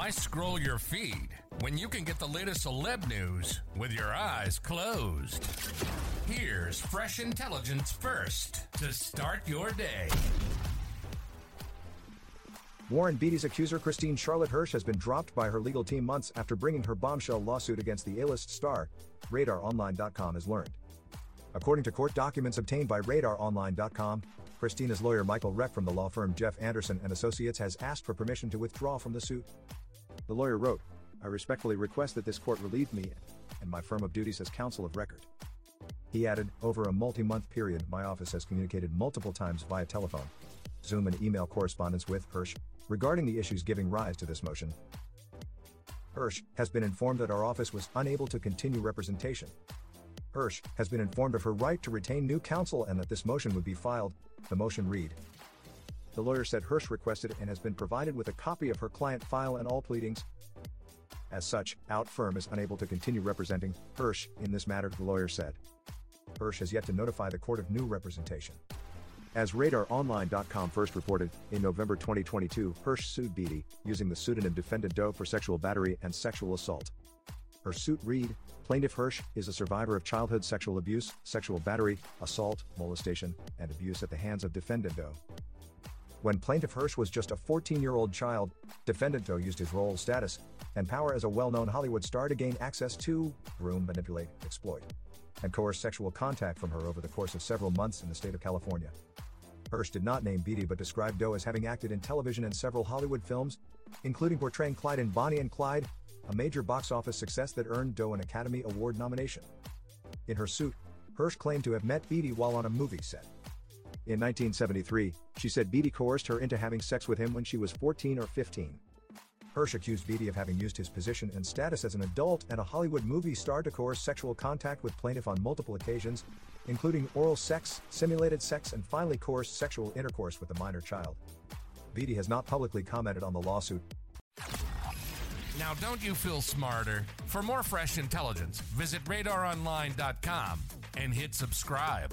Why scroll your feed when you can get the latest celeb news with your eyes closed? Here's fresh intelligence first to start your day. Warren Beatty's accuser Kristine Charlotte Hirsch has been dropped by her legal team months after bringing her bombshell lawsuit against the A-list star, RadarOnline.com has learned. According to court documents obtained by RadarOnline.com, Kristina's lawyer Michael Reck from the law firm Jeff Anderson and Associates has asked for permission to withdraw from the suit. The lawyer wrote, I respectfully request that this court relieve me and my firm of duties as counsel of record. He added, over a multi month period, my office has communicated multiple times via telephone, Zoom, and email correspondence with Hirsch regarding the issues giving rise to this motion. Hirsch has been informed that our office was unable to continue representation. Hirsch has been informed of her right to retain new counsel and that this motion would be filed. The motion read. The lawyer said Hirsch requested and has been provided with a copy of her client file and all pleadings. As such, Out Firm is unable to continue representing Hirsch in this matter, the lawyer said. Hirsch has yet to notify the court of new representation. As RadarOnline.com first reported, in November 2022, Hirsch sued Beatty, using the pseudonym Defendant Doe for sexual battery and sexual assault. Her suit read, Plaintiff Hirsch is a survivor of childhood sexual abuse, sexual battery, assault, molestation, and abuse at the hands of Defendant Doe. When Plaintiff Hirsch was just a 14 year old child, Defendant Doe used his role, status, and power as a well known Hollywood star to gain access to, groom, manipulate, exploit, and coerce sexual contact from her over the course of several months in the state of California. Hirsch did not name Beatty but described Doe as having acted in television and several Hollywood films, including portraying Clyde in Bonnie and Clyde, a major box office success that earned Doe an Academy Award nomination. In her suit, Hirsch claimed to have met Beatty while on a movie set. In 1973, she said Beatty coerced her into having sex with him when she was 14 or 15. Hirsch accused Beatty of having used his position and status as an adult and a Hollywood movie star to coerce sexual contact with plaintiff on multiple occasions, including oral sex, simulated sex, and finally coerced sexual intercourse with a minor child. Beatty has not publicly commented on the lawsuit. Now, don't you feel smarter? For more fresh intelligence, visit radaronline.com and hit subscribe.